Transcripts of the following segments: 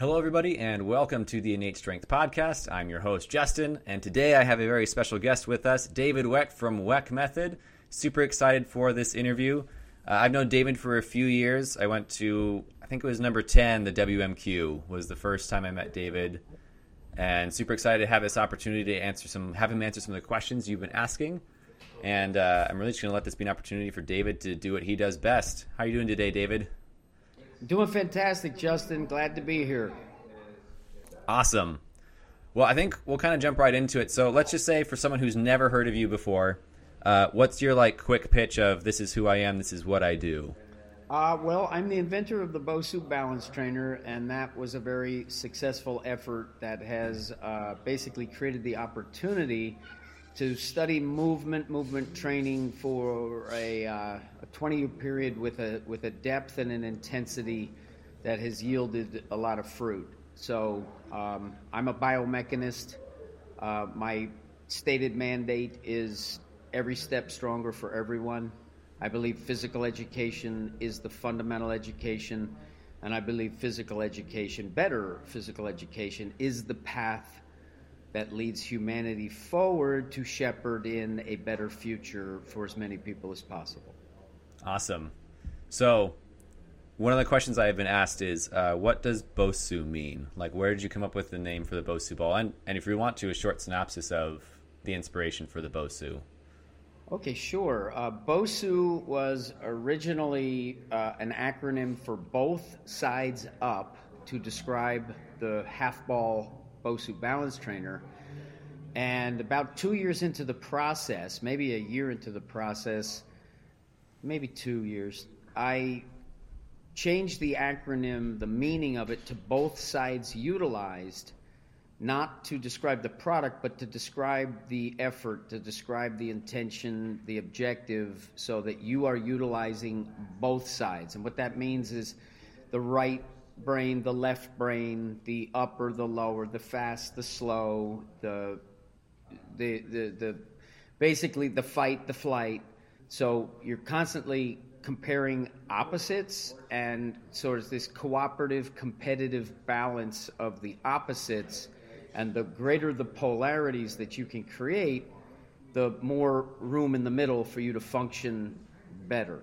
Hello, everybody, and welcome to the Innate Strength Podcast. I'm your host, Justin, and today I have a very special guest with us, David Weck from Weck Method. Super excited for this interview. Uh, I've known David for a few years. I went to, I think it was number 10, the WMQ, was the first time I met David. And super excited to have this opportunity to answer some, have him answer some of the questions you've been asking. And uh, I'm really just going to let this be an opportunity for David to do what he does best. How are you doing today, David? Doing fantastic, Justin. Glad to be here. Awesome. Well, I think we'll kind of jump right into it. So let's just say for someone who's never heard of you before, uh, what's your like quick pitch of this is who I am, this is what I do? Uh, well, I'm the inventor of the Bosu Balance Trainer, and that was a very successful effort that has uh, basically created the opportunity to study movement, movement training for a, uh, a 20 year period with a, with a depth and an intensity that has yielded a lot of fruit. So um, I'm a biomechanist. Uh, my stated mandate is every step stronger for everyone. I believe physical education is the fundamental education, and I believe physical education, better physical education, is the path that leads humanity forward to shepherd in a better future for as many people as possible. Awesome. So, one of the questions I have been asked is, uh, what does Bosu mean? Like, where did you come up with the name for the Bosu ball? And, and if you want to, a short synopsis of the inspiration for the Bosu. Okay, sure. Uh, BOSU was originally uh, an acronym for both sides up to describe the half ball BOSU balance trainer. And about two years into the process, maybe a year into the process, maybe two years, I changed the acronym, the meaning of it, to both sides utilized, not to describe the product, but to describe the effort, to describe the intention, the objective, so that you are utilizing both sides. And what that means is the right brain, the left brain, the upper, the lower, the fast, the slow, the the the, the basically the fight, the flight. So you're constantly comparing opposites and sort of this cooperative competitive balance of the opposites and the greater the polarities that you can create the more room in the middle for you to function better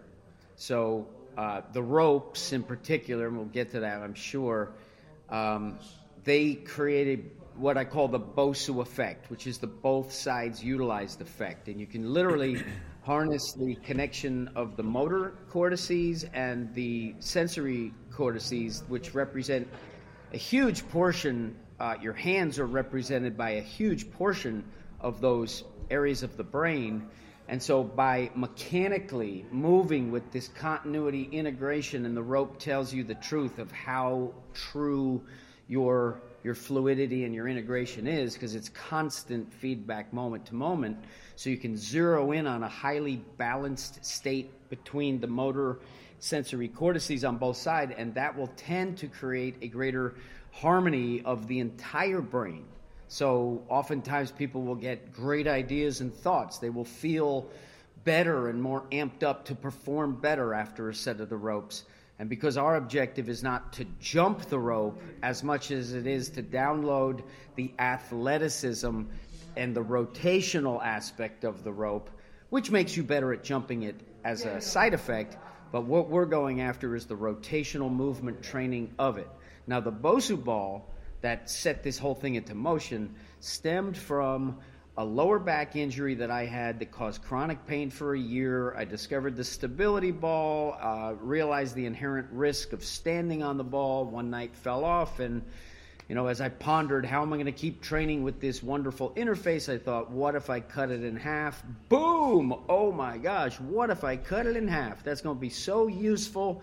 so uh, the ropes in particular, and we'll get to that, I'm sure, um, they created what I call the BOSU effect, which is the both sides utilized effect. And you can literally harness the connection of the motor cortices and the sensory cortices, which represent a huge portion. Uh, your hands are represented by a huge portion of those areas of the brain and so, by mechanically moving with this continuity integration, and the rope tells you the truth of how true your your fluidity and your integration is, because it's constant feedback moment to moment. So you can zero in on a highly balanced state between the motor sensory cortices on both sides, and that will tend to create a greater harmony of the entire brain so oftentimes people will get great ideas and thoughts. They will feel better and more amped up to perform better after a set of the ropes. And because our objective is not to jump the rope as much as it is to download the athleticism and the rotational aspect of the rope, which makes you better at jumping it as a side effect. But what we're going after is the rotational movement training of it. Now, the Bosu ball that set this whole thing into motion stemmed from a lower back injury that I had that caused chronic pain for a year. I discovered the stability ball, uh, realized the inherent risk of standing on the ball. One night fell off, and you know, as I pondered how am I going to keep training with this wonderful interface, I thought, what if I cut it in half? Boom! Oh my gosh, what if I cut it in half? That's going to be so useful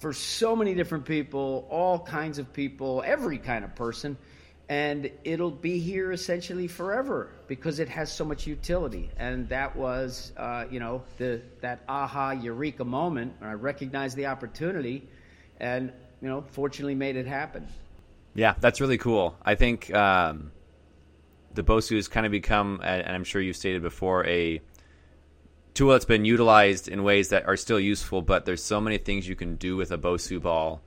for so many different people, all kinds of people, every kind of person. And it'll be here essentially forever because it has so much utility. And that was, uh, you know, the that aha eureka moment when I recognized the opportunity, and you know, fortunately made it happen. Yeah, that's really cool. I think um, the Bosu has kind of become, and I'm sure you've stated before, a tool that's been utilized in ways that are still useful, but there's so many things you can do with a Bosu ball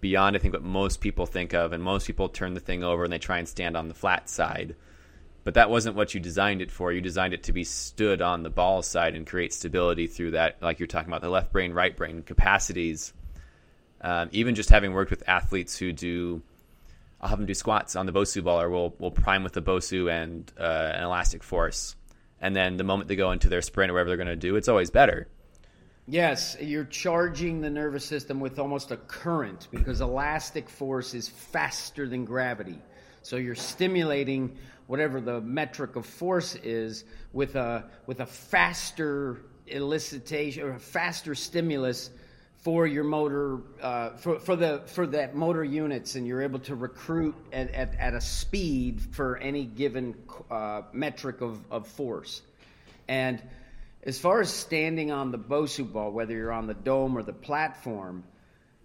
beyond I think what most people think of, and most people turn the thing over and they try and stand on the flat side. But that wasn't what you designed it for. You designed it to be stood on the ball side and create stability through that, like you're talking about the left brain, right brain capacities. Um, even just having worked with athletes who do, I'll have them do squats on the Bosu ball, or we'll we'll prime with the Bosu and uh, an elastic force, and then the moment they go into their sprint or whatever they're going to do, it's always better. Yes, you're charging the nervous system with almost a current because elastic force is faster than gravity. So you're stimulating whatever the metric of force is with a with a faster elicitation or a faster stimulus for your motor uh, for, for the for that motor units and you're able to recruit at, at, at a speed for any given uh, metric of, of force and as far as standing on the Bosu ball, whether you're on the dome or the platform,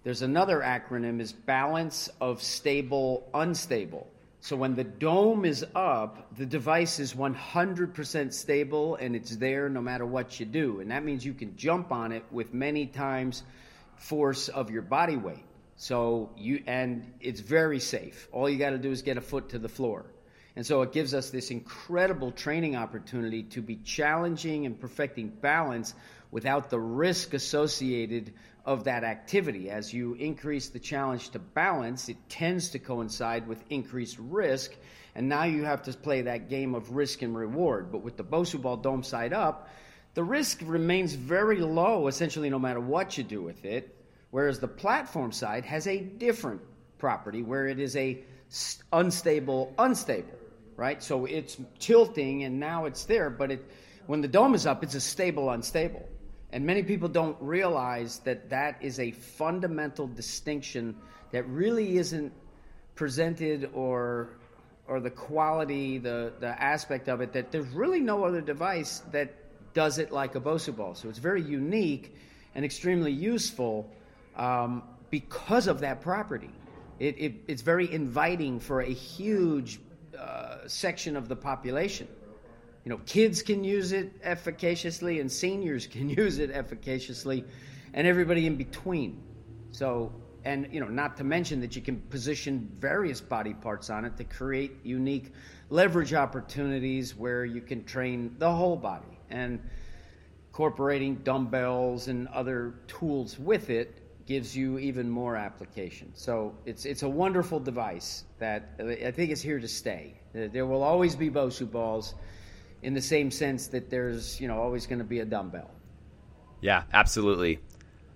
there's another acronym is balance of stable unstable. So when the dome is up, the device is 100% stable and it's there no matter what you do. And that means you can jump on it with many times force of your body weight. So you and it's very safe. All you got to do is get a foot to the floor. And so it gives us this incredible training opportunity to be challenging and perfecting balance without the risk associated of that activity. As you increase the challenge to balance, it tends to coincide with increased risk. And now you have to play that game of risk and reward. But with the Bosu ball dome side up, the risk remains very low, essentially, no matter what you do with it. Whereas the platform side has a different property where it is a unstable, unstable right? So it's tilting and now it's there, but it, when the dome is up, it's a stable, unstable. And many people don't realize that that is a fundamental distinction that really isn't presented or or the quality, the the aspect of it that there's really no other device that does it like a Bosu ball. So it's very unique and extremely useful um, because of that property. It, it, it's very inviting for a huge uh, section of the population. You know, kids can use it efficaciously, and seniors can use it efficaciously, and everybody in between. So, and you know, not to mention that you can position various body parts on it to create unique leverage opportunities where you can train the whole body and incorporating dumbbells and other tools with it gives you even more application. So it's it's a wonderful device that I think is here to stay. There will always be Bosu balls, in the same sense that there's you know always going to be a dumbbell. Yeah, absolutely.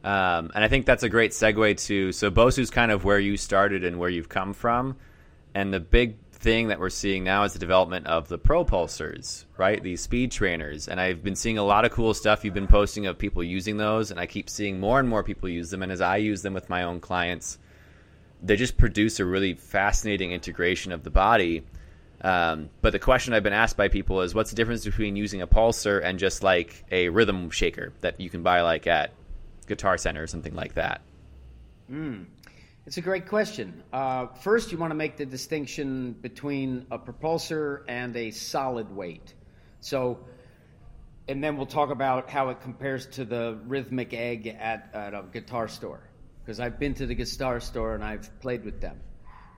Um, and I think that's a great segue to so Bosu's kind of where you started and where you've come from, and the big thing that we're seeing now is the development of the propulsors, right? These speed trainers. And I've been seeing a lot of cool stuff you've been posting of people using those, and I keep seeing more and more people use them. And as I use them with my own clients, they just produce a really fascinating integration of the body. Um, but the question I've been asked by people is what's the difference between using a pulsar and just like a rhythm shaker that you can buy like at Guitar Center or something like that? Mm. It's a great question. Uh, first, you want to make the distinction between a propulsor and a solid weight. So, and then we'll talk about how it compares to the rhythmic egg at, at a guitar store. Because I've been to the guitar store and I've played with them.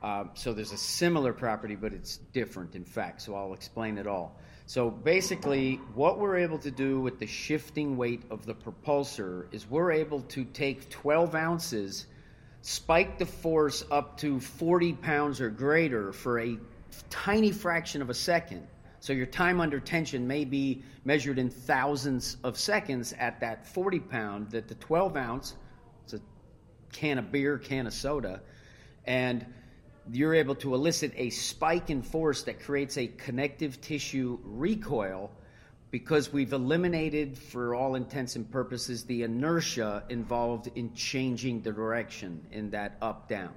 Uh, so there's a similar property, but it's different, in fact. So I'll explain it all. So basically, what we're able to do with the shifting weight of the propulsor is we're able to take 12 ounces spike the force up to 40 pounds or greater for a tiny fraction of a second. So your time under tension may be measured in thousands of seconds at that 40 pound, that the 12 ounce, it's a can of beer, can of soda, and you're able to elicit a spike in force that creates a connective tissue recoil because we've eliminated, for all intents and purposes, the inertia involved in changing the direction in that up down.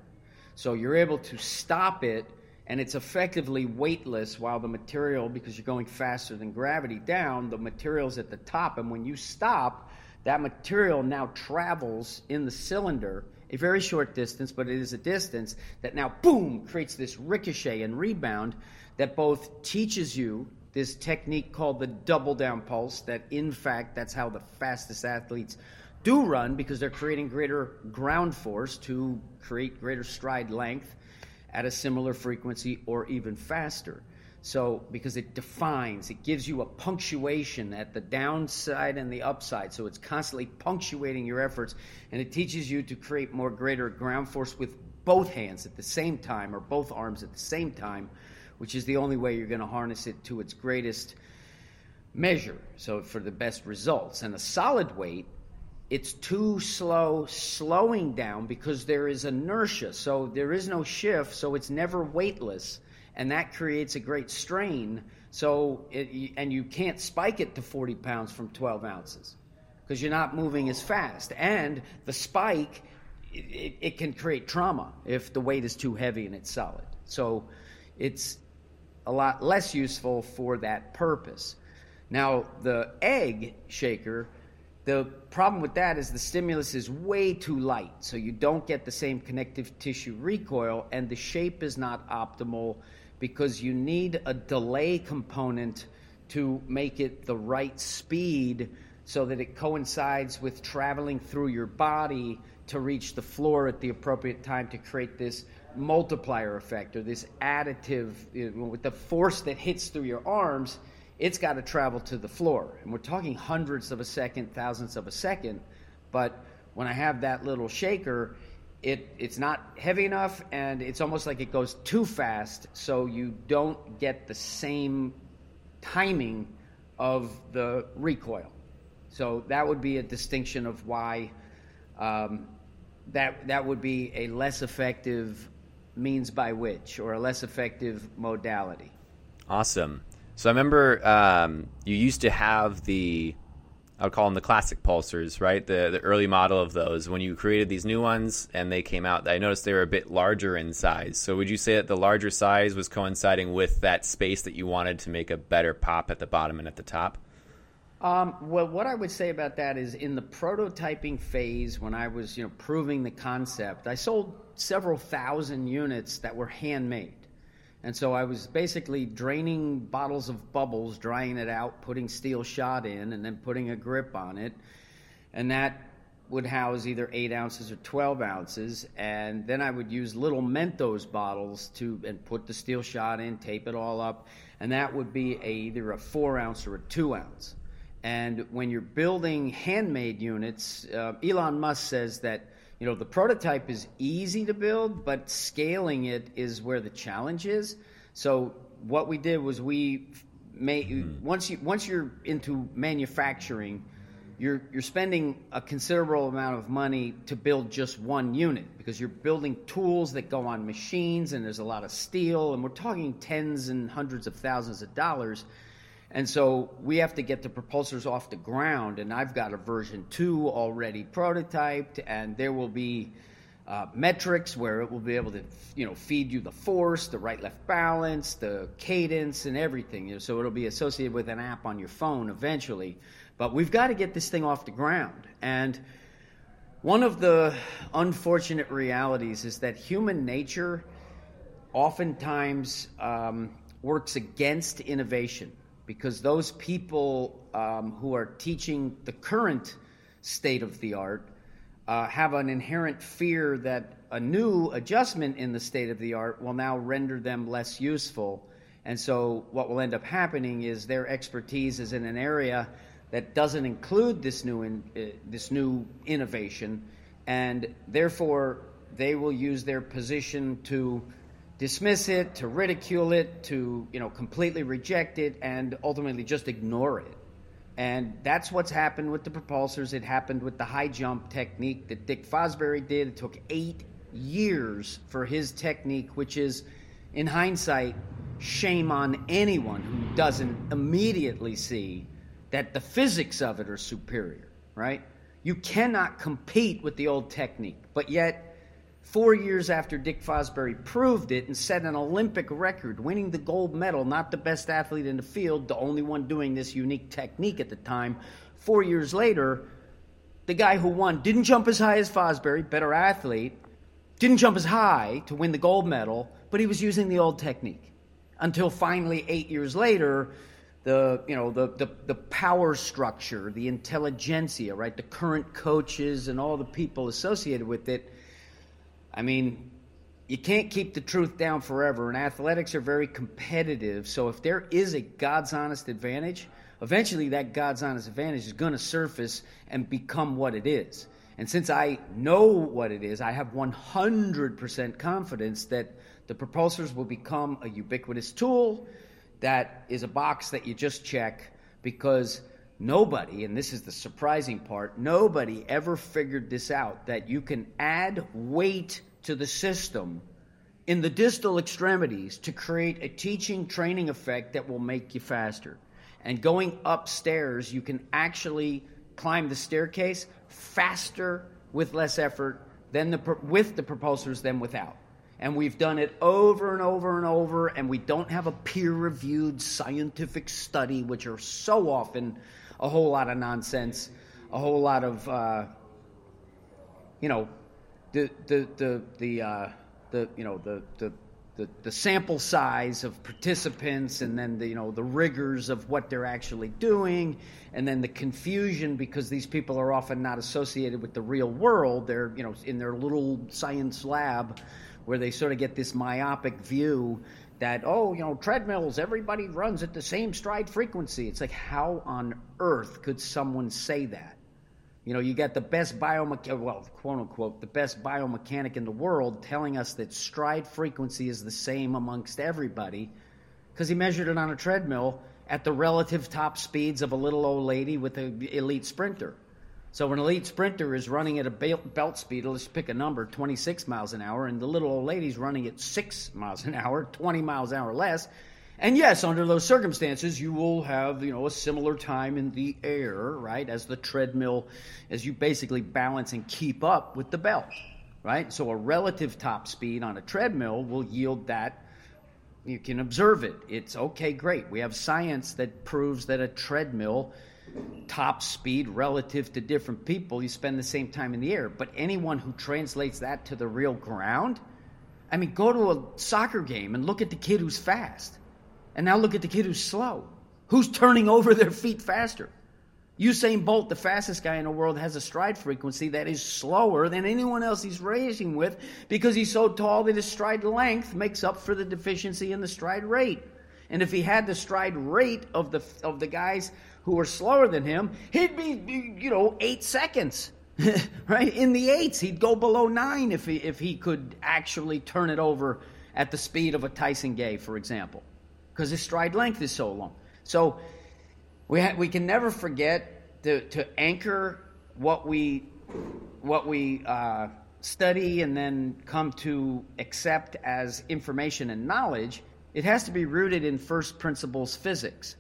So you're able to stop it, and it's effectively weightless while the material, because you're going faster than gravity down, the material's at the top. And when you stop, that material now travels in the cylinder a very short distance, but it is a distance that now, boom, creates this ricochet and rebound that both teaches you this technique called the double down pulse that in fact that's how the fastest athletes do run because they're creating greater ground force to create greater stride length at a similar frequency or even faster. So, because it defines, it gives you a punctuation at the downside and the upside. So, it's constantly punctuating your efforts, and it teaches you to create more greater ground force with both hands at the same time or both arms at the same time, which is the only way you're going to harness it to its greatest measure. So, for the best results. And a solid weight it's too slow slowing down because there is inertia. So there is no shift, so it's never weightless, and that creates a great strain. So it, and you can't spike it to 40 pounds from 12 ounces because you're not moving as fast. And the spike, it, it can create trauma if the weight is too heavy and it's solid. So it's a lot less useful for that purpose. Now the egg shaker the problem with that is the stimulus is way too light, so you don't get the same connective tissue recoil, and the shape is not optimal because you need a delay component to make it the right speed so that it coincides with traveling through your body to reach the floor at the appropriate time to create this multiplier effect or this additive you know, with the force that hits through your arms it's got to travel to the floor. And we're talking hundreds of a second, thousands of a second. But when I have that little shaker, it, it's not heavy enough and it's almost like it goes too fast, so you don't get the same timing of the recoil. So that would be a distinction of why um, that, that would be a less effective means by which or a less effective modality. Awesome. So I remember um, you used to have the, I would call them the classic pulsers, right? The the early model of those. When you created these new ones and they came out, I noticed they were a bit larger in size. So would you say that the larger size was coinciding with that space that you wanted to make a better pop at the bottom and at the top? Um, well, what I would say about that is in the prototyping phase, when I was you know proving the concept, I sold several thousand units that were handmade. And so I was basically draining bottles of bubbles, drying it out, putting steel shot in, and then putting a grip on it. And that would house either 8 ounces or 12 ounces. And then I would use little Mentos bottles to and put the steel shot in, tape it all up. And that would be a, either a 4 ounce or a 2 ounce. And when you're building handmade units, uh, Elon Musk says that you know the prototype is easy to build but scaling it is where the challenge is so what we did was we made mm. once you once you're into manufacturing you're you're spending a considerable amount of money to build just one unit because you're building tools that go on machines and there's a lot of steel and we're talking tens and hundreds of thousands of dollars and so we have to get the propulsors off the ground, and I've got a version 2 already prototyped, and there will be uh, metrics where it will be able to you know feed you the force, the right left balance, the cadence, and everything. You know, so it'll be associated with an app on your phone eventually. But we've got to get this thing off the ground. And one of the unfortunate realities is that human nature oftentimes um, works against innovation because those people um, who are teaching the current state of the art uh, have an inherent fear that a new adjustment in the state of the art will now render them less useful. And so, what will end up happening is their expertise is in an area that doesn't include this new in, uh, this new innovation, and therefore they will use their position to dismiss it, to ridicule it, to you know completely reject it, and ultimately just ignore it. And that's what's happened with the propulsors. It happened with the high jump technique that Dick Fosbury did. It took eight years for his technique, which is, in hindsight, shame on anyone who doesn't immediately see that the physics of it are superior, right? You cannot compete with the old technique, but yet Four years after Dick Fosbury proved it and set an Olympic record, winning the gold medal, not the best athlete in the field, the only one doing this unique technique at the time. Four years later, the guy who won didn't jump as high as Fosbury, better athlete, didn't jump as high to win the gold medal, but he was using the old technique. Until finally, eight years later, the you know the, the the power structure, the intelligentsia, right? The current coaches and all the people associated with it. I mean, you can't keep the truth down forever, and athletics are very competitive. So if there is a God's honest advantage, eventually that God's honest advantage is going to surface and become what it is. And since I know what it is, I have 100% confidence that the propulsors will become a ubiquitous tool that is a box that you just check because nobody, and this is the surprising part, nobody ever figured this out that you can add weight to the system in the distal extremities to create a teaching training effect that will make you faster. And going upstairs, you can actually climb the staircase faster with less effort than the with the propulsors than without. And we've done it over and over and over, and we don't have a peer reviewed scientific study, which are so often a whole lot of nonsense, a whole lot of, uh, you know, the, the, the, the, uh, the you know, the, the, the, the sample size of participants and then the, you know, the rigors of what they're actually doing and then the confusion because these people are often not associated with the real world. They're, you know, in their little science lab where they sort of get this myopic view that oh you know treadmills everybody runs at the same stride frequency it's like how on earth could someone say that you know you got the best biomechanic well quote unquote the best biomechanic in the world telling us that stride frequency is the same amongst everybody because he measured it on a treadmill at the relative top speeds of a little old lady with an elite sprinter so an elite sprinter is running at a belt speed, let's pick a number, 26 miles an hour, and the little old lady's running at 6 miles an hour, 20 miles an hour less. And yes, under those circumstances, you will have, you know, a similar time in the air, right, as the treadmill, as you basically balance and keep up with the belt, right? So a relative top speed on a treadmill will yield that. You can observe it. It's okay, great. We have science that proves that a treadmill top speed relative to different people, you spend the same time in the air. But anyone who translates that to the real ground, I mean, go to a soccer game and look at the kid who's fast. And now look at the kid who's slow. Who's turning over their feet faster? Usain Bolt, the fastest guy in the world, has a stride frequency that is slower than anyone else he's racing with because he's so tall that his stride length makes up for the deficiency in the stride rate. And if he had the stride rate of the of the guys who are slower than him, he'd be, you know, eight seconds. right in the eights, he'd go below nine if he if he could actually turn it over at the speed of a Tyson Gay, for example, because his stride length is so long. So we ha- we can never forget to to anchor what we what we uh, study and then come to accept as information and knowledge. It has to be rooted in first principles physics.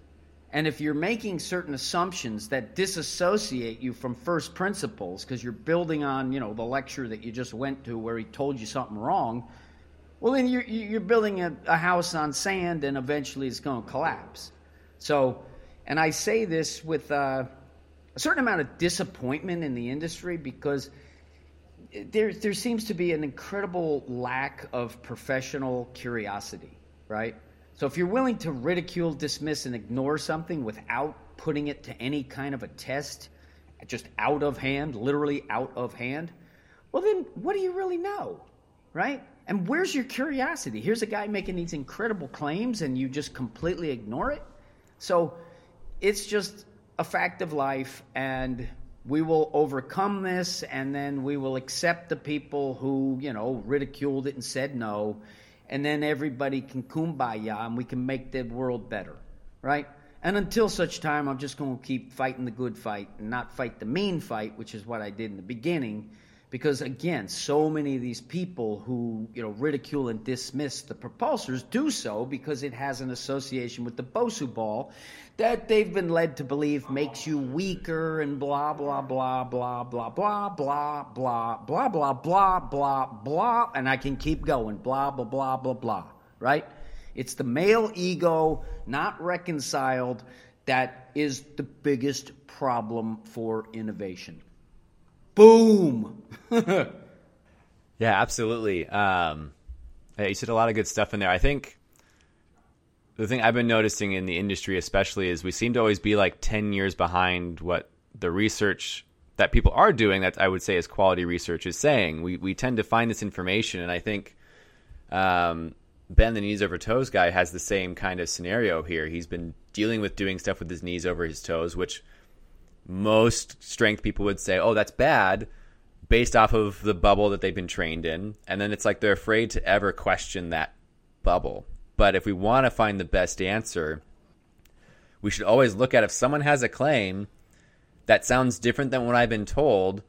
And if you're making certain assumptions that disassociate you from first principles because you're building on, you know, the lecture that you just went to where he told you something wrong, well, then you're, you're building a, a house on sand and eventually it's going to collapse. So, and I say this with uh, a certain amount of disappointment in the industry because there, there seems to be an incredible lack of professional curiosity, right? So if you're willing to ridicule, dismiss, and ignore something without putting it to any kind of a test, just out of hand, literally out of hand, well, then what do you really know? Right? And where's your curiosity? Here's a guy making these incredible claims and you just completely ignore it. So it's just a fact of life, and we will overcome this, and then we will accept the people who, you know, ridiculed it and said no and then everybody can kumbaya and we can make the world better, right? And until such time, I'm just going to keep fighting the good fight and not fight the mean fight, which is what I did in the beginning. Because again, so many of these people who you know ridicule and dismiss the propulsors do so because it has an association with the Bosu ball that they've been led to believe makes you weaker and blah blah blah blah blah blah blah blah blah blah blah blah blah and I can keep going blah blah blah blah blah right it's the male ego not reconciled that is the biggest problem for innovation boom yeah absolutely um, you said a lot of good stuff in there I think the thing I've been noticing in the industry, especially, is we seem to always be like 10 years behind what the research that people are doing, that I would say is quality research, is saying. We, we tend to find this information, and I think um, Ben, the knees over toes guy, has the same kind of scenario here. He's been dealing with doing stuff with his knees over his toes, which most strength people would say, oh, that's bad based off of the bubble that they've been trained in. And then it's like they're afraid to ever question that bubble. But if we want to find the best answer, we should always look at if someone has a claim that sounds different than what I've been told,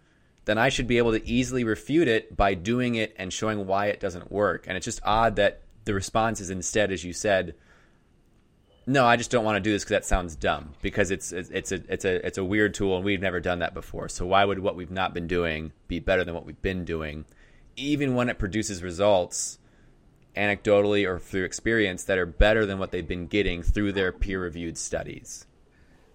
then I should be able to easily refute it by doing it and showing why it doesn't work. And it's just odd that the response is instead, as you said, no, I just don't want to do this because that sounds dumb. Because it's it's a it's a it's a weird tool and we've never done that before. So why would what we've not been doing be better than what we've been doing, even when it produces results anecdotally or through experience that are better than what they've been getting through their peer reviewed studies?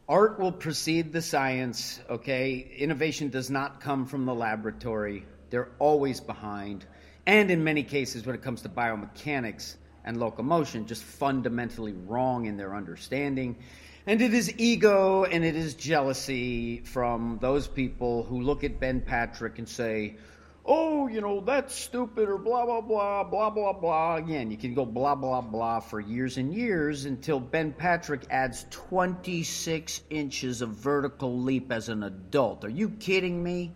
Art will precede the science, okay? Innovation does not come from the laboratory. They're always behind. And in many cases, when it comes to biomechanics and locomotion, just fundamentally wrong in their understanding. And it is ego and it is jealousy from those people who look at Ben Patrick and say, oh, you know, that's stupid or blah, blah, blah, blah, blah, blah. Again, you can go blah, blah, blah for years and years until Ben Patrick adds 26 inches of vertical leap as an adult. Are you kidding me?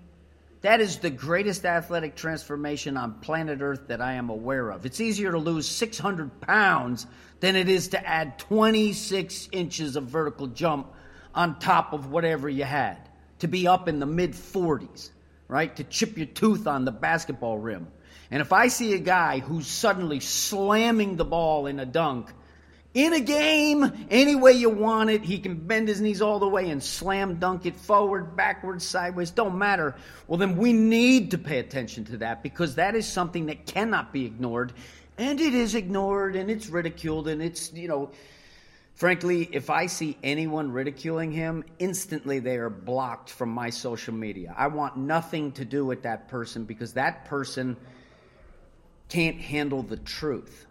That is the greatest athletic transformation on planet Earth that I am aware of. It's easier to lose 600 pounds than it is to add 26 inches of vertical jump on top of whatever you had, to be up in the mid 40s right? To chip your tooth on the basketball rim. And if I see a guy who's suddenly slamming the ball in a dunk, in a game, any way you want it, he can bend his knees all the way and slam dunk it forward, backwards, sideways, don't matter. Well, then we need to pay attention to that because that is something that cannot be ignored. And it is ignored and it's ridiculed and it's, you know, Frankly, if I see anyone ridiculing him, instantly they are blocked from my social media. I want nothing to do with that person because that person can't handle the truth.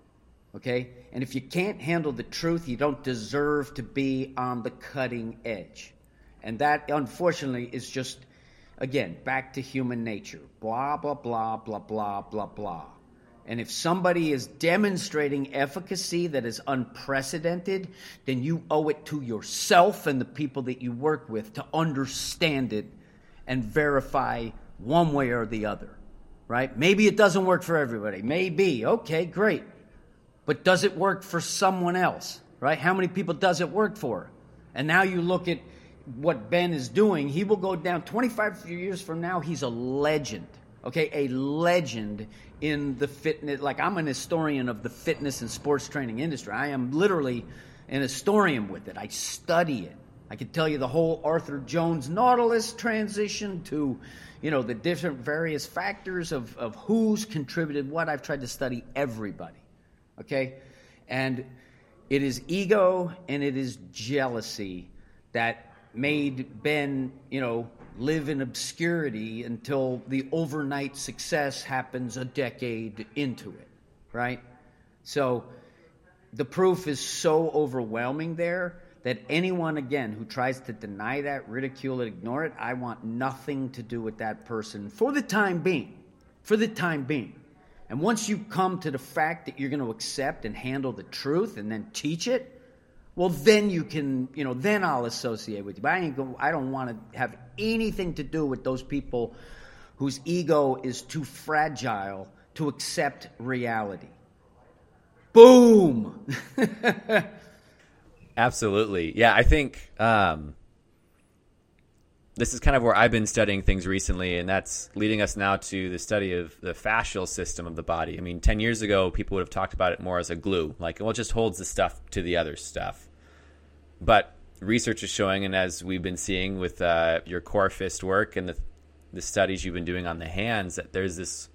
Okay? And if you can't handle the truth, you don't deserve to be on the cutting edge. And that, unfortunately, is just, again, back to human nature. Blah, blah, blah, blah, blah, blah, blah. And if somebody is demonstrating efficacy that is unprecedented, then you owe it to yourself and the people that you work with to understand it and verify one way or the other. Right? Maybe it doesn't work for everybody. Maybe. Okay, great. But does it work for someone else? Right? How many people does it work for? And now you look at what Ben is doing, he will go down 25 years from now, he's a legend okay, a legend in the fitness. Like, I'm an historian of the fitness and sports training industry. I am literally an historian with it. I study it. I can tell you the whole Arthur Jones Nautilus transition to, you know, the different various factors of, of who's contributed what. I've tried to study everybody, okay? And it is ego and it is jealousy that made Ben, you know, live in obscurity until the overnight success happens a decade into it, right? So the proof is so overwhelming there that anyone, again, who tries to deny that, ridicule it, ignore it, I want nothing to do with that person for the time being. For the time being. And once you come to the fact that you're going to accept and handle the truth and then teach it, well, then you can, you know, then I'll associate with you. But I ain't I don't want to have anything to do with those people whose ego is too fragile to accept reality. Boom. Absolutely. Yeah, I think um, this is kind of where I've been studying things recently, and that's leading us now to the study of the fascial system of the body. I mean, 10 years ago, people would have talked about it more as a glue, like, well, it just holds the stuff to the other stuff. But research is showing, and as we've been seeing with uh, your core fist work and the, the studies you've been doing on the hands, that there's this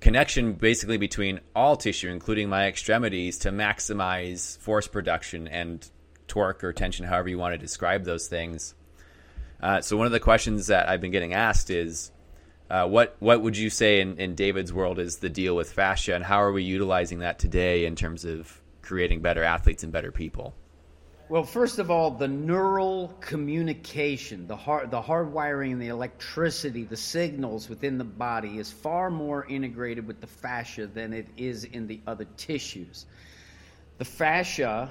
connection basically between all tissue, including my extremities, to maximize force production and torque or tension, however you want to describe those things uh, so one of the questions that I've been getting asked is, uh, what what would you say in, in David's world is the deal with fascia, and how are we utilizing that today in terms of creating better athletes and better people? Well, first of all, the neural communication, the hard, the hardwiring the electricity, the signals within the body is far more integrated with the fascia than it is in the other tissues. The fascia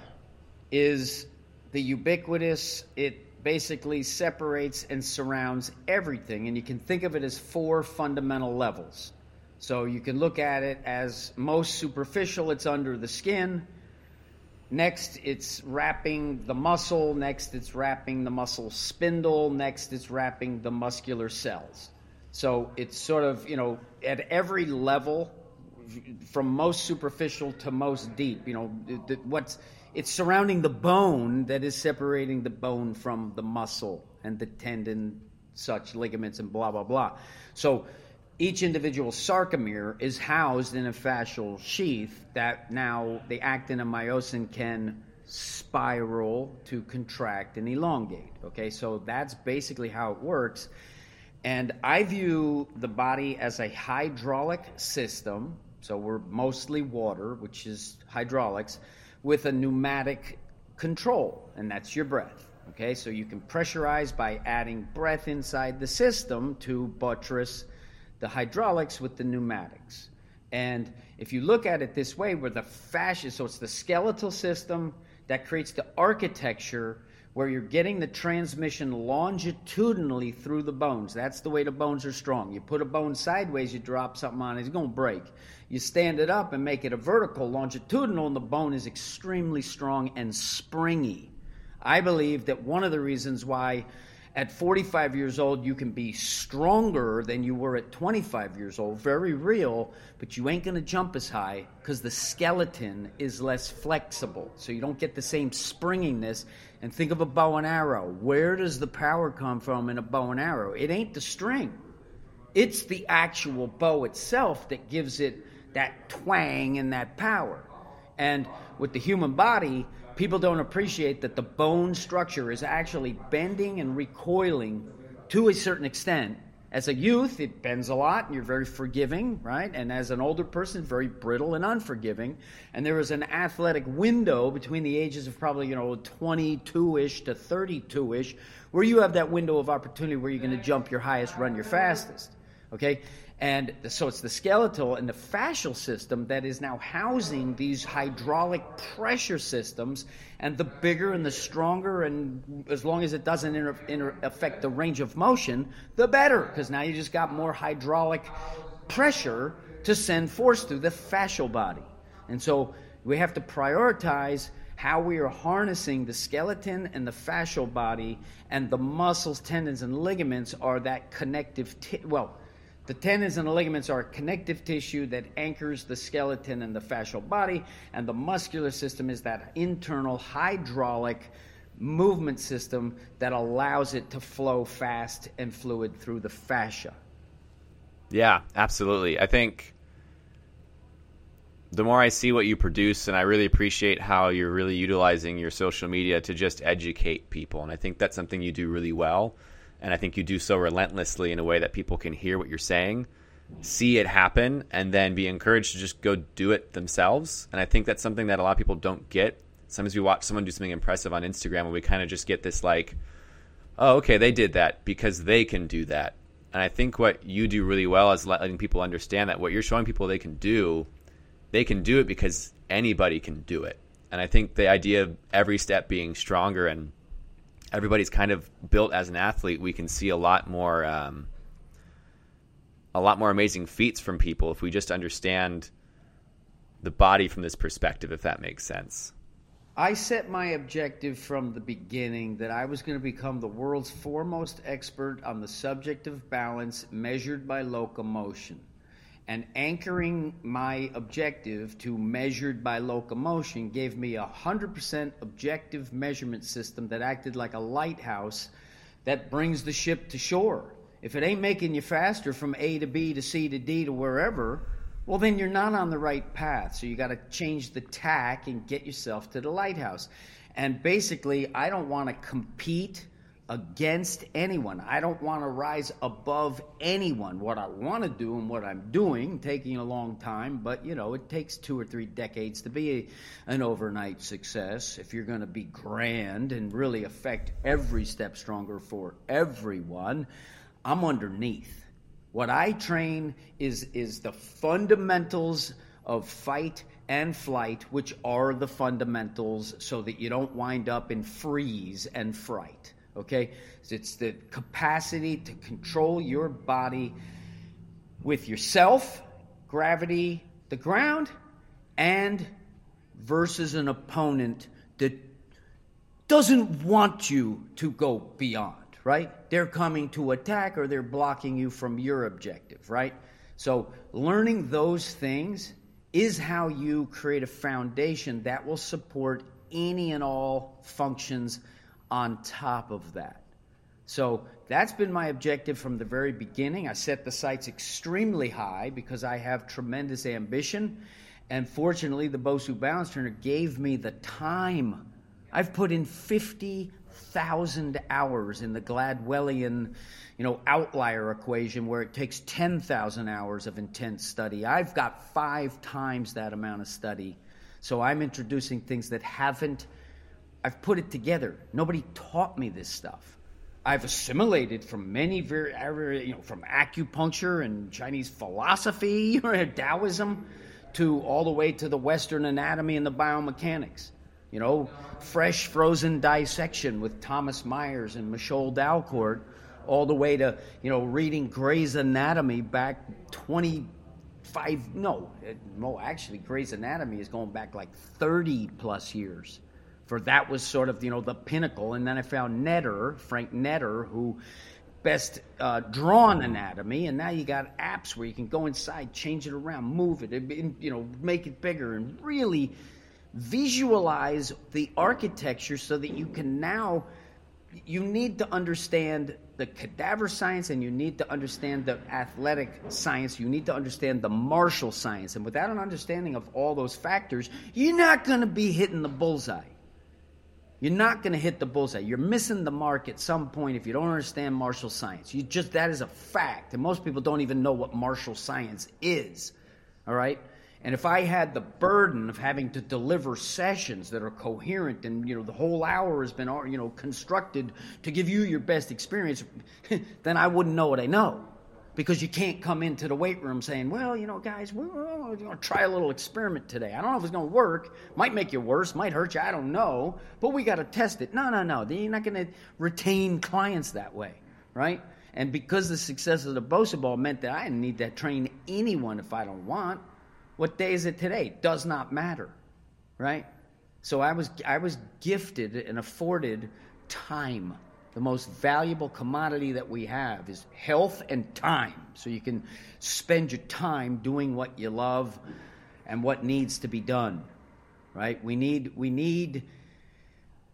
is the ubiquitous, it basically separates and surrounds everything, and you can think of it as four fundamental levels. So you can look at it as most superficial, it's under the skin Next, it's wrapping the muscle. Next, it's wrapping the muscle spindle. Next, it's wrapping the muscular cells. So it's sort of, you know, at every level, from most superficial to most deep, you know, what's it's surrounding the bone that is separating the bone from the muscle and the tendon, such ligaments, and blah, blah, blah. So each individual sarcomere is housed in a fascial sheath that now the actin and myosin can spiral to contract and elongate. Okay, so that's basically how it works. And I view the body as a hydraulic system. So we're mostly water, which is hydraulics, with a pneumatic control, and that's your breath. Okay, so you can pressurize by adding breath inside the system to buttress the hydraulics with the pneumatics. And if you look at it this way, where the fascia, so it's the skeletal system that creates the architecture where you're getting the transmission longitudinally through the bones. That's the way the bones are strong. You put a bone sideways, you drop something on it, it's going to break. You stand it up and make it a vertical, longitudinal, and the bone is extremely strong and springy. I believe that one of the reasons why at 45 years old, you can be stronger than you were at 25 years old. Very real, but you ain't going to jump as high because the skeleton is less flexible. So you don't get the same springiness. And think of a bow and arrow. Where does the power come from in a bow and arrow? It ain't the string, it's the actual bow itself that gives it that twang and that power. And with the human body, people don't appreciate that the bone structure is actually bending and recoiling to a certain extent. As a youth, it bends a lot and you're very forgiving, right? And as an older person, very brittle and unforgiving. And there is an athletic window between the ages of probably, you know, 22 ish to 32 ish, where you have that window of opportunity where you're going to jump your highest, run your fastest. Okay? And so it's the skeletal and the fascial system that is now housing these hydraulic pressure systems. And the bigger and the stronger, and as long as it doesn't inter- inter- affect the range of motion, the better, because now you just got more hydraulic pressure to send force through the fascial body. And so we have to prioritize how we are harnessing the skeleton and the fascial body, and the muscles, tendons, and ligaments are that connective. T- well, the tendons and the ligaments are connective tissue that anchors the skeleton and the fascial body, and the muscular system is that internal hydraulic movement system that allows it to flow fast and fluid through the fascia. Yeah, absolutely. I think the more I see what you produce, and I really appreciate how you're really utilizing your social media to just educate people. And I think that's something you do really well and I think you do so relentlessly in a way that people can hear what you're saying, see it happen, and then be encouraged to just go do it themselves. And I think that's something that a lot of people don't get. Sometimes we watch someone do something impressive on Instagram and we kind of just get this like, oh, okay, they did that because they can do that. And I think what you do really well is letting people understand that what you're showing people they can do, they can do it because anybody can do it. And I think the idea of every step being stronger and everybody's kind of built as an athlete, we can see a lot more um, a lot more amazing feats from people if we just understand the body from this perspective, if that makes sense. I set my objective from the beginning that I was going to become the world's foremost expert on the subject of balance measured by locomotion and anchoring my objective to measured by locomotion gave me a 100% objective measurement system that acted like a lighthouse that brings the ship to shore. If it ain't making you faster from A to B to C to D to wherever, well, then you're not on the right path. So you got to change the tack and get yourself to the lighthouse. And basically, I don't want to compete against anyone. I don't want to rise above anyone. What I want to do and what I'm doing, taking a long time, but you know, it takes two or three decades to be a, an overnight success if you're going to be grand and really affect every step stronger for everyone. I'm underneath. What I train is is the fundamentals of fight and flight, which are the fundamentals so that you don't wind up in freeze and fright. Okay? It's the capacity to control your body with yourself, gravity, the ground, and versus an opponent that doesn't want you to go beyond, right? They're coming to attack or they're blocking you from your objective, right? So, learning those things is how you create a foundation that will support any and all functions on top of that. So that's been my objective from the very beginning. I set the sights extremely high because I have tremendous ambition. And fortunately, the Bosu Balance Trainer gave me the time. I've put in 50,000 hours in the Gladwellian, you know, outlier equation where it takes 10,000 hours of intense study. I've got five times that amount of study. So I'm introducing things that haven't I've put it together. Nobody taught me this stuff. I've assimilated from many very, you know, from acupuncture and Chinese philosophy or Taoism to all the way to the Western anatomy and the biomechanics. You know, fresh frozen dissection with Thomas Myers and Michol Dalcourt, all the way to, you know, reading Gray's Anatomy back 25, no, no, actually, Gray's Anatomy is going back like 30 plus years for that was sort of you know the pinnacle. And then I found Netter, Frank Netter, who best uh, drawn anatomy, and now you got apps where you can go inside, change it around, move it, you know, make it bigger, and really visualize the architecture so that you can now. You need to understand the cadaver science and you need to understand the athletic science. You need to understand the martial science. And without an understanding of all those factors, you're not going to be hitting the bullseye. You're not going to hit the bullseye. You're missing the mark at some point if you don't understand martial science. You just that is a fact, and most people don't even know what martial science is. All right? And if I had the burden of having to deliver sessions that are coherent and you know the whole hour has been you know constructed to give you your best experience, then I wouldn't know what I know because you can't come into the weight room saying, well, you know, guys, we're, going to try a little experiment today. I don't know if it's going to work. Might make you worse, might hurt you. I don't know. But we got to test it. No, no, no. You're not going to retain clients that way, right? And because the success of the Bosu Ball meant that I didn't need to train anyone if I don't want. What day is it today? Does not matter, right? So I was I was gifted and afforded time the most valuable commodity that we have is health and time. So you can spend your time doing what you love and what needs to be done. Right? We need we need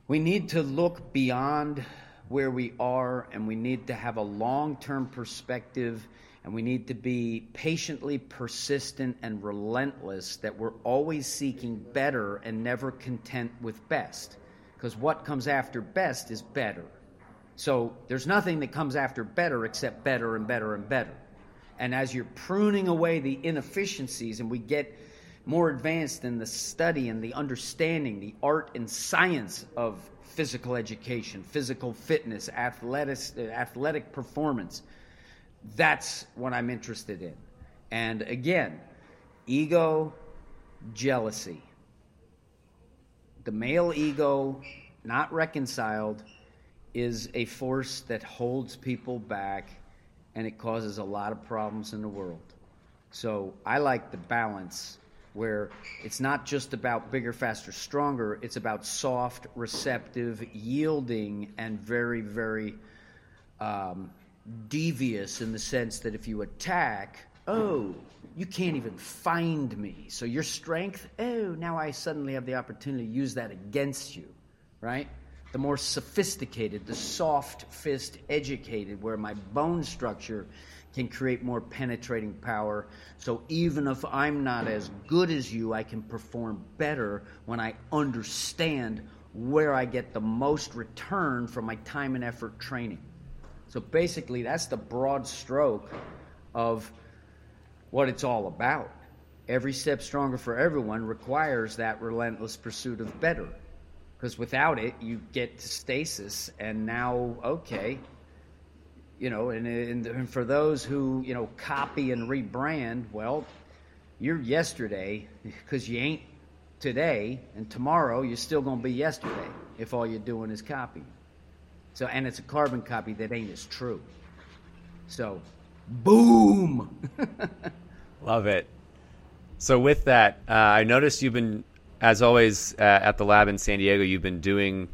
we need to look beyond where we are and we need to have a long-term perspective and we need to be patiently persistent and relentless that we're always seeking better and never content with best because what comes after best is better so there's nothing that comes after better except better and better and better. And as you're pruning away the inefficiencies and we get more advanced in the study and the understanding, the art and science of physical education, physical fitness, athletic, athletic performance, that's what I'm interested in. And again, ego, jealousy. The male ego, not reconciled, is a force that holds people back and it causes a lot of problems in the world. So I like the balance where it's not just about bigger, faster, stronger, it's about soft, receptive, yielding, and very, very um, devious in the sense that if you attack, oh, you can't even find me. So your strength, oh, now I suddenly have the opportunity to use that against you, right? The more sophisticated, the soft fist educated, where my bone structure can create more penetrating power. So even if I'm not as good as you, I can perform better when I understand where I get the most return from my time and effort training. So basically, that's the broad stroke of what it's all about. Every step stronger for everyone requires that relentless pursuit of better. Because without it, you get to stasis, and now, okay, you know, and, and, and for those who, you know, copy and rebrand, well, you're yesterday because you ain't today, and tomorrow you're still going to be yesterday if all you're doing is copying. So, and it's a carbon copy that ain't as true. So, boom. Love it. So, with that, uh, I noticed you've been, as always, uh, at the lab in San Diego. You've been doing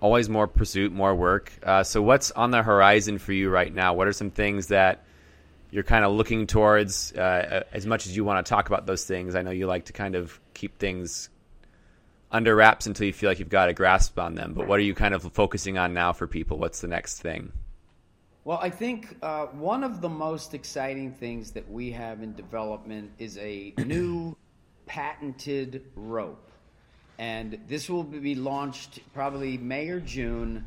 always more pursuit, more work. Uh, so, what's on the horizon for you right now? What are some things that you're kind of looking towards? Uh, as much as you want to talk about those things, I know you like to kind of keep things under wraps until you feel like you've got a grasp on them. But what are you kind of focusing on now for people? What's the next thing? Well, I think uh, one of the most exciting things that we have in development is a new patented rope. And this will be launched probably May or June.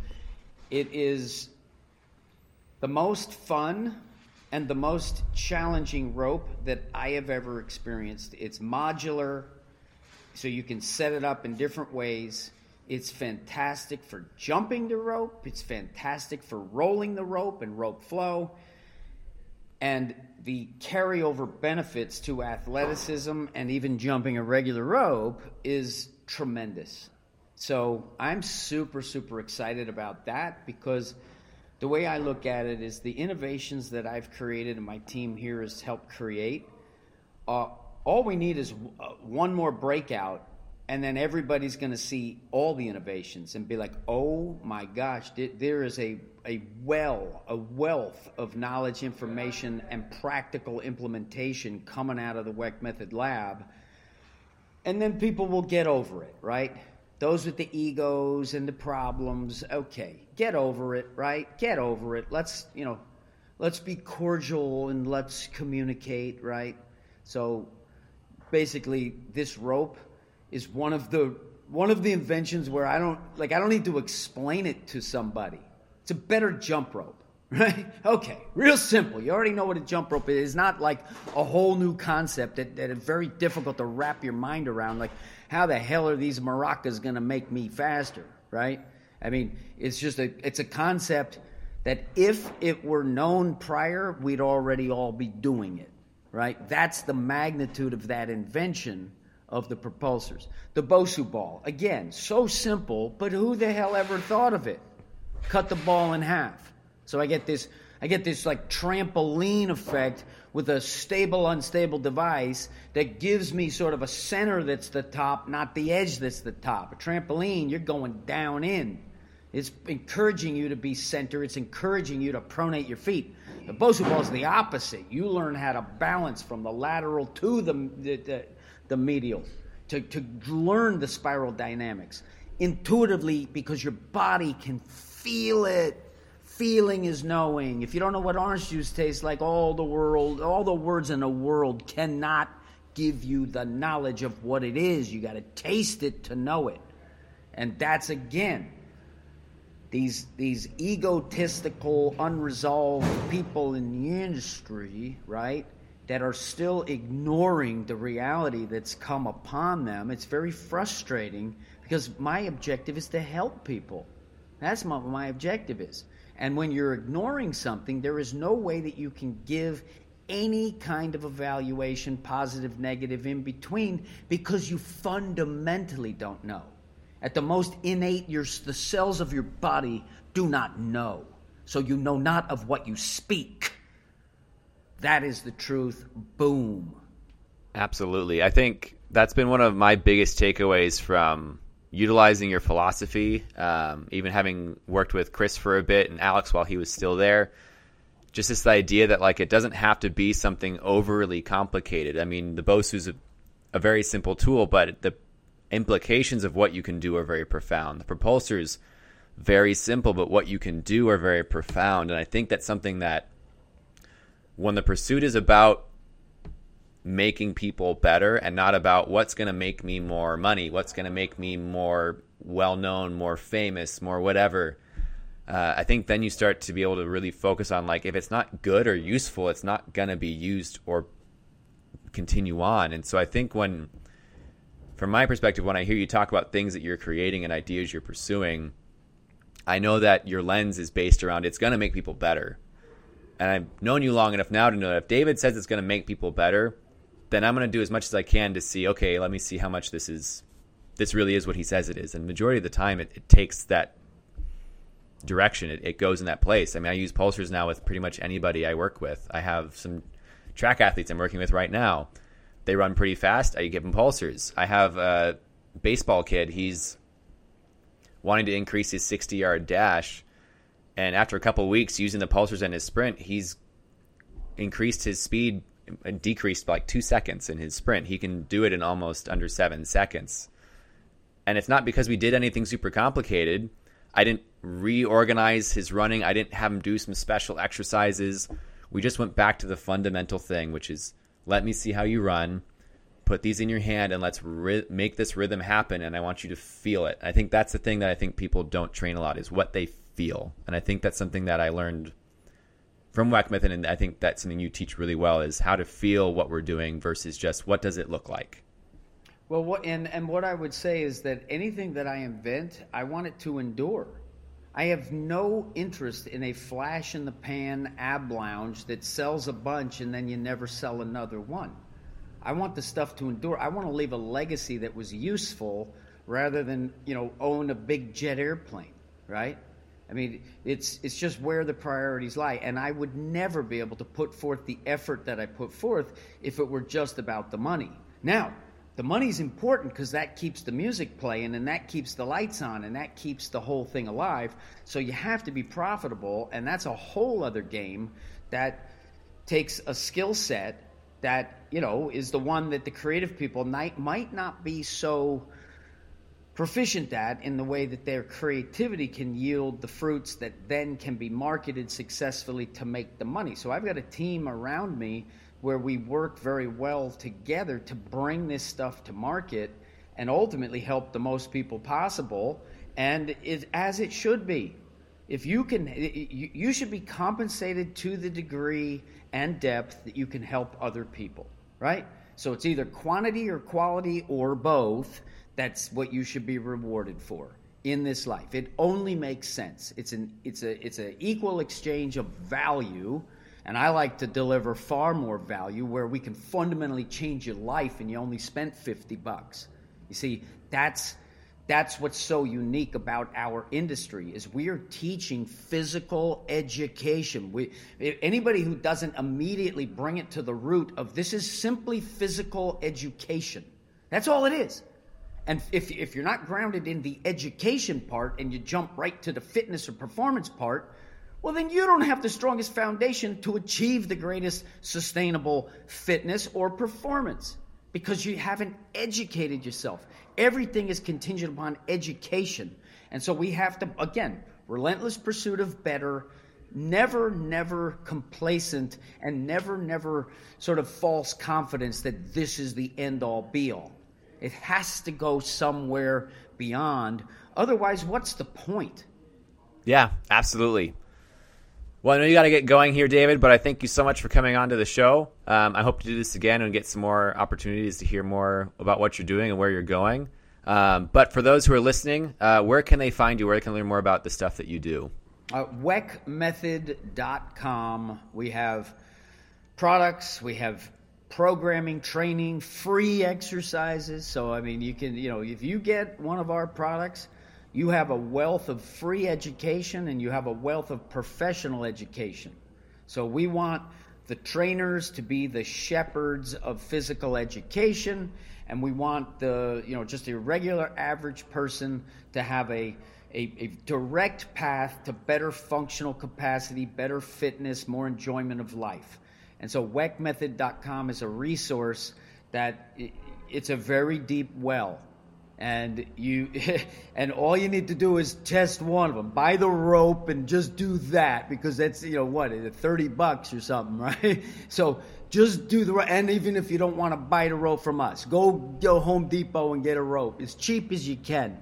It is the most fun and the most challenging rope that I have ever experienced. It's modular, so you can set it up in different ways. It's fantastic for jumping the rope, it's fantastic for rolling the rope and rope flow. And the carryover benefits to athleticism and even jumping a regular rope is tremendous. So I'm super, super excited about that because the way I look at it is the innovations that I've created and my team here has helped create. Uh, all we need is uh, one more breakout and then everybody's going to see all the innovations and be like, "Oh my gosh, there is a a well, a wealth of knowledge, information, and practical implementation coming out of the Weck Method Lab." And then people will get over it, right? Those with the egos and the problems, okay, get over it, right? Get over it. Let's, you know, let's be cordial and let's communicate, right? So basically, this rope is one of the one of the inventions where I don't like I don't need to explain it to somebody. It's a better jump rope, right? Okay, real simple. You already know what a jump rope is. It's not like a whole new concept that, that is very difficult to wrap your mind around. Like, how the hell are these maracas to make me faster, right? I mean, it's just a it's a concept that if it were known prior, we'd already all be doing it, right? That's the magnitude of that invention of the propulsors. The Bosu ball, again, so simple, but who the hell ever thought of it? Cut the ball in half. So I get this I get this like trampoline effect with a stable unstable device that gives me sort of a center that's the top, not the edge that's the top. A trampoline, you're going down in. It's encouraging you to be center. It's encouraging you to pronate your feet. The Bosu ball is the opposite. You learn how to balance from the lateral to the, the, the the medial, to, to learn the spiral dynamics intuitively because your body can feel it. Feeling is knowing. If you don't know what orange juice tastes like, all the world, all the words in the world cannot give you the knowledge of what it is. You got to taste it to know it. And that's again these these egotistical, unresolved people in the industry, right? That are still ignoring the reality that's come upon them. It's very frustrating because my objective is to help people. That's what my objective is. And when you're ignoring something, there is no way that you can give any kind of evaluation, positive, negative, in between, because you fundamentally don't know. At the most innate, your, the cells of your body do not know. So you know not of what you speak. That is the truth. Boom. Absolutely. I think that's been one of my biggest takeaways from utilizing your philosophy, um, even having worked with Chris for a bit and Alex while he was still there. Just this idea that like it doesn't have to be something overly complicated. I mean, the Bosu's a, a very simple tool, but the implications of what you can do are very profound. The propulsors very simple, but what you can do are very profound. And I think that's something that when the pursuit is about making people better and not about what's going to make me more money, what's going to make me more well known, more famous, more whatever. Uh, I think then you start to be able to really focus on like if it's not good or useful, it's not going to be used or continue on. And so I think when, from my perspective, when I hear you talk about things that you're creating and ideas you're pursuing, I know that your lens is based around it's going to make people better. And I've known you long enough now to know that if David says it's going to make people better, then I'm going to do as much as I can to see, okay, let me see how much this is, this really is what he says it is. And majority of the time, it, it takes that direction. It, it goes in that place. I mean, I use pulsers now with pretty much anybody I work with. I have some track athletes I'm working with right now. They run pretty fast. I give them pulsers. I have a baseball kid. He's wanting to increase his 60 yard dash. And after a couple weeks using the pulsers in his sprint, he's increased his speed and decreased by like two seconds in his sprint. He can do it in almost under seven seconds. And it's not because we did anything super complicated. I didn't reorganize his running. I didn't have him do some special exercises. We just went back to the fundamental thing, which is let me see how you run. Put these in your hand and let's ri- make this rhythm happen. And I want you to feel it. I think that's the thing that I think people don't train a lot is what they feel. And I think that's something that I learned from Weck Method, and I think that's something you teach really well is how to feel what we're doing versus just what does it look like. Well, what, and and what I would say is that anything that I invent, I want it to endure. I have no interest in a flash in the pan ab lounge that sells a bunch and then you never sell another one. I want the stuff to endure. I want to leave a legacy that was useful rather than, you know, own a big jet airplane, right? I mean, it's it's just where the priorities lie and I would never be able to put forth the effort that I put forth if it were just about the money. Now, the money's important because that keeps the music playing and that keeps the lights on and that keeps the whole thing alive. So you have to be profitable, and that's a whole other game that takes a skill set that you know is the one that the creative people might might not be so proficient at in the way that their creativity can yield the fruits that then can be marketed successfully to make the money. So I've got a team around me where we work very well together to bring this stuff to market and ultimately help the most people possible. And it, as it should be. If you can you should be compensated to the degree and depth that you can help other people right? So it's either quantity or quality or both that's what you should be rewarded for in this life it only makes sense it's an it's a it's an equal exchange of value and I like to deliver far more value where we can fundamentally change your life and you only spent 50 bucks. You see, that's that's what's so unique about our industry is we are teaching physical education. We, anybody who doesn't immediately bring it to the root of this is simply physical education. That's all it is. And if, if you're not grounded in the education part and you jump right to the fitness or performance part, well, then you don't have the strongest foundation to achieve the greatest sustainable fitness or performance because you haven't educated yourself. Everything is contingent upon education. And so we have to, again, relentless pursuit of better, never, never complacent, and never, never sort of false confidence that this is the end all be all. It has to go somewhere beyond. Otherwise, what's the point? Yeah, absolutely. Well, I know you got to get going here, David, but I thank you so much for coming on to the show. Um, I hope to do this again and get some more opportunities to hear more about what you're doing and where you're going. Um, but for those who are listening, uh, where can they find you? Where can they learn more about the stuff that you do? Uh, WeckMethod.com. We have products, we have programming, training, free exercises. So, I mean, you can, you know, if you get one of our products, you have a wealth of free education and you have a wealth of professional education. So we want the trainers to be the shepherds of physical education and we want the you know just a regular average person to have a a, a, direct path to better functional capacity, better fitness, more enjoyment of life. And so WeckMethod.com is a resource that it's a very deep well. And you and all you need to do is test one of them. Buy the rope and just do that because that's you know what 30 bucks or something right? So just do the and even if you don't want to buy the rope from us go go home depot and get a rope. As cheap as you can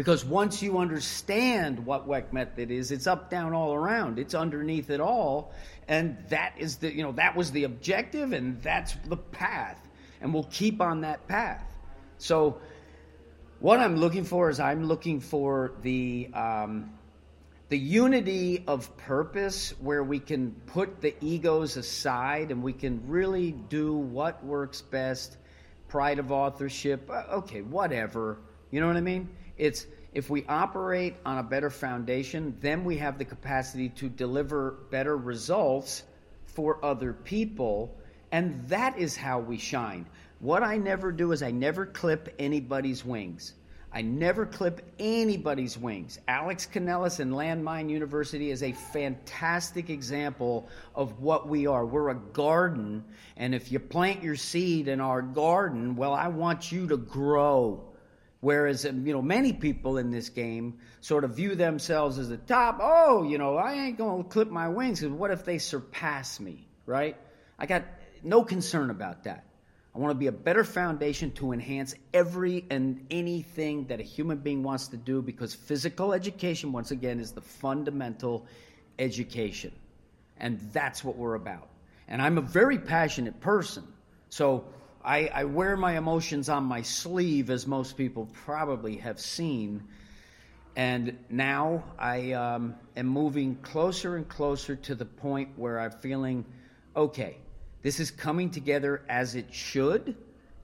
Because once you understand what Weck method is, it's up, down, all around. It's underneath it all. And that is the, you know, that was the objective and that's the path. And we'll keep on that path. So what I'm looking for is I'm looking for the, um, the unity of purpose where we can put the egos aside and we can really do what works best pride of authorship uh, okay whatever you know what i mean it's if we operate on a better foundation then we have the capacity to deliver better results for other people and that is how we shine what i never do is i never clip anybody's wings I never clip anybody's wings. Alex Kanellis and Landmine University is a fantastic example of what we are. We're a garden, and if you plant your seed in our garden, well, I want you to grow. Whereas, um, you know, many people in this game sort of view themselves as the top. Oh, you know, I ain't going to clip my wings because what if they surpass me, right? I got no concern about that. I want to be a better foundation to enhance every and anything that a human being wants to do because physical education, once again, is the fundamental education. And that's what we're about. And I'm a very passionate person. So I, I wear my emotions on my sleeve, as most people probably have seen. And now I um, am moving closer and closer to the point where I'm feeling okay this is coming together as it should,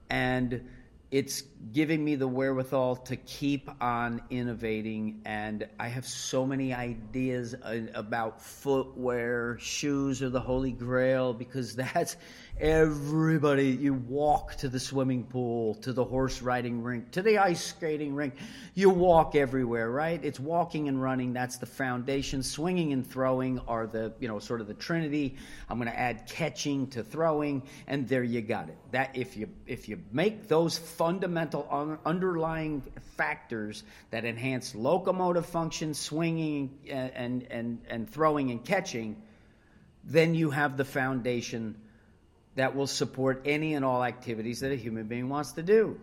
and it's giving me the wherewithal to keep on innovating. And I have so many ideas uh, about footwear, shoes are the holy grail because that's Everybody, you walk to the swimming pool, to the horse riding rink, to the ice skating rink. You walk everywhere, right? It's walking and running. That's the foundation. Swinging and throwing are the, you know, sort of the trinity. I'm going to add catching to throwing, and there you got it. That if you if you make those fundamental un- underlying factors that enhance locomotive function, swinging and and and, and throwing and catching, then you have the foundation that will support any and all activities that a human being wants to do.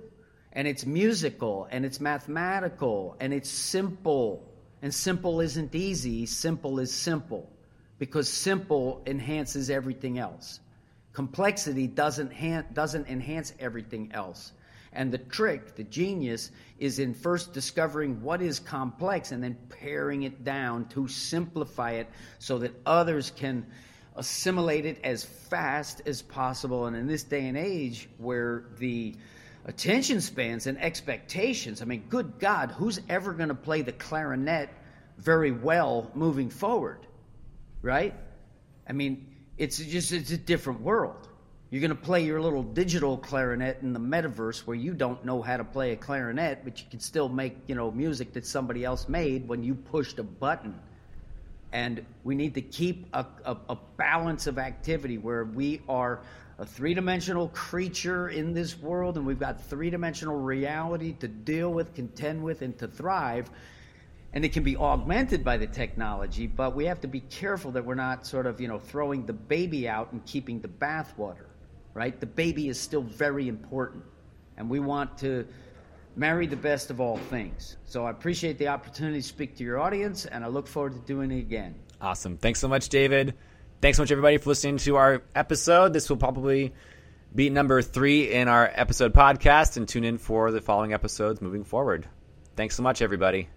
And it's musical and it's mathematical and it's simple. And simple isn't easy, simple is simple because simple enhances everything else. Complexity doesn't, ha- doesn't enhance everything else. And the trick, the genius, is in first discovering what is complex and then paring it down to simplify it so that others can assimilate it as fast as possible. And in this day and age where the attention spans and expectations, I mean, good God, who's ever going to play the clarinet very well moving forward? Right? I mean, it's just it's a different world. You're going to play your little digital clarinet in the metaverse where you don't know how to play a clarinet, but you can still make, you know, music that somebody else made when you pushed a button and we need to keep a, a, a balance of activity where we are a three dimensional creature in this world and we've got three dimensional reality to deal with, contend with, and to thrive. And it can be augmented by the technology, but we have to be careful that we're not sort of, you know, throwing the baby out and keeping the bathwater, right? The baby is still very important. And we want to marry the best of all things. So I appreciate the opportunity to speak to your audience, and I look forward to doing it again. Awesome. Thanks so much, David. Thanks so much, everybody, for listening to our episode. This will probably be number three in our episode podcast, and tune in for the following episodes moving forward. Thanks so much, everybody.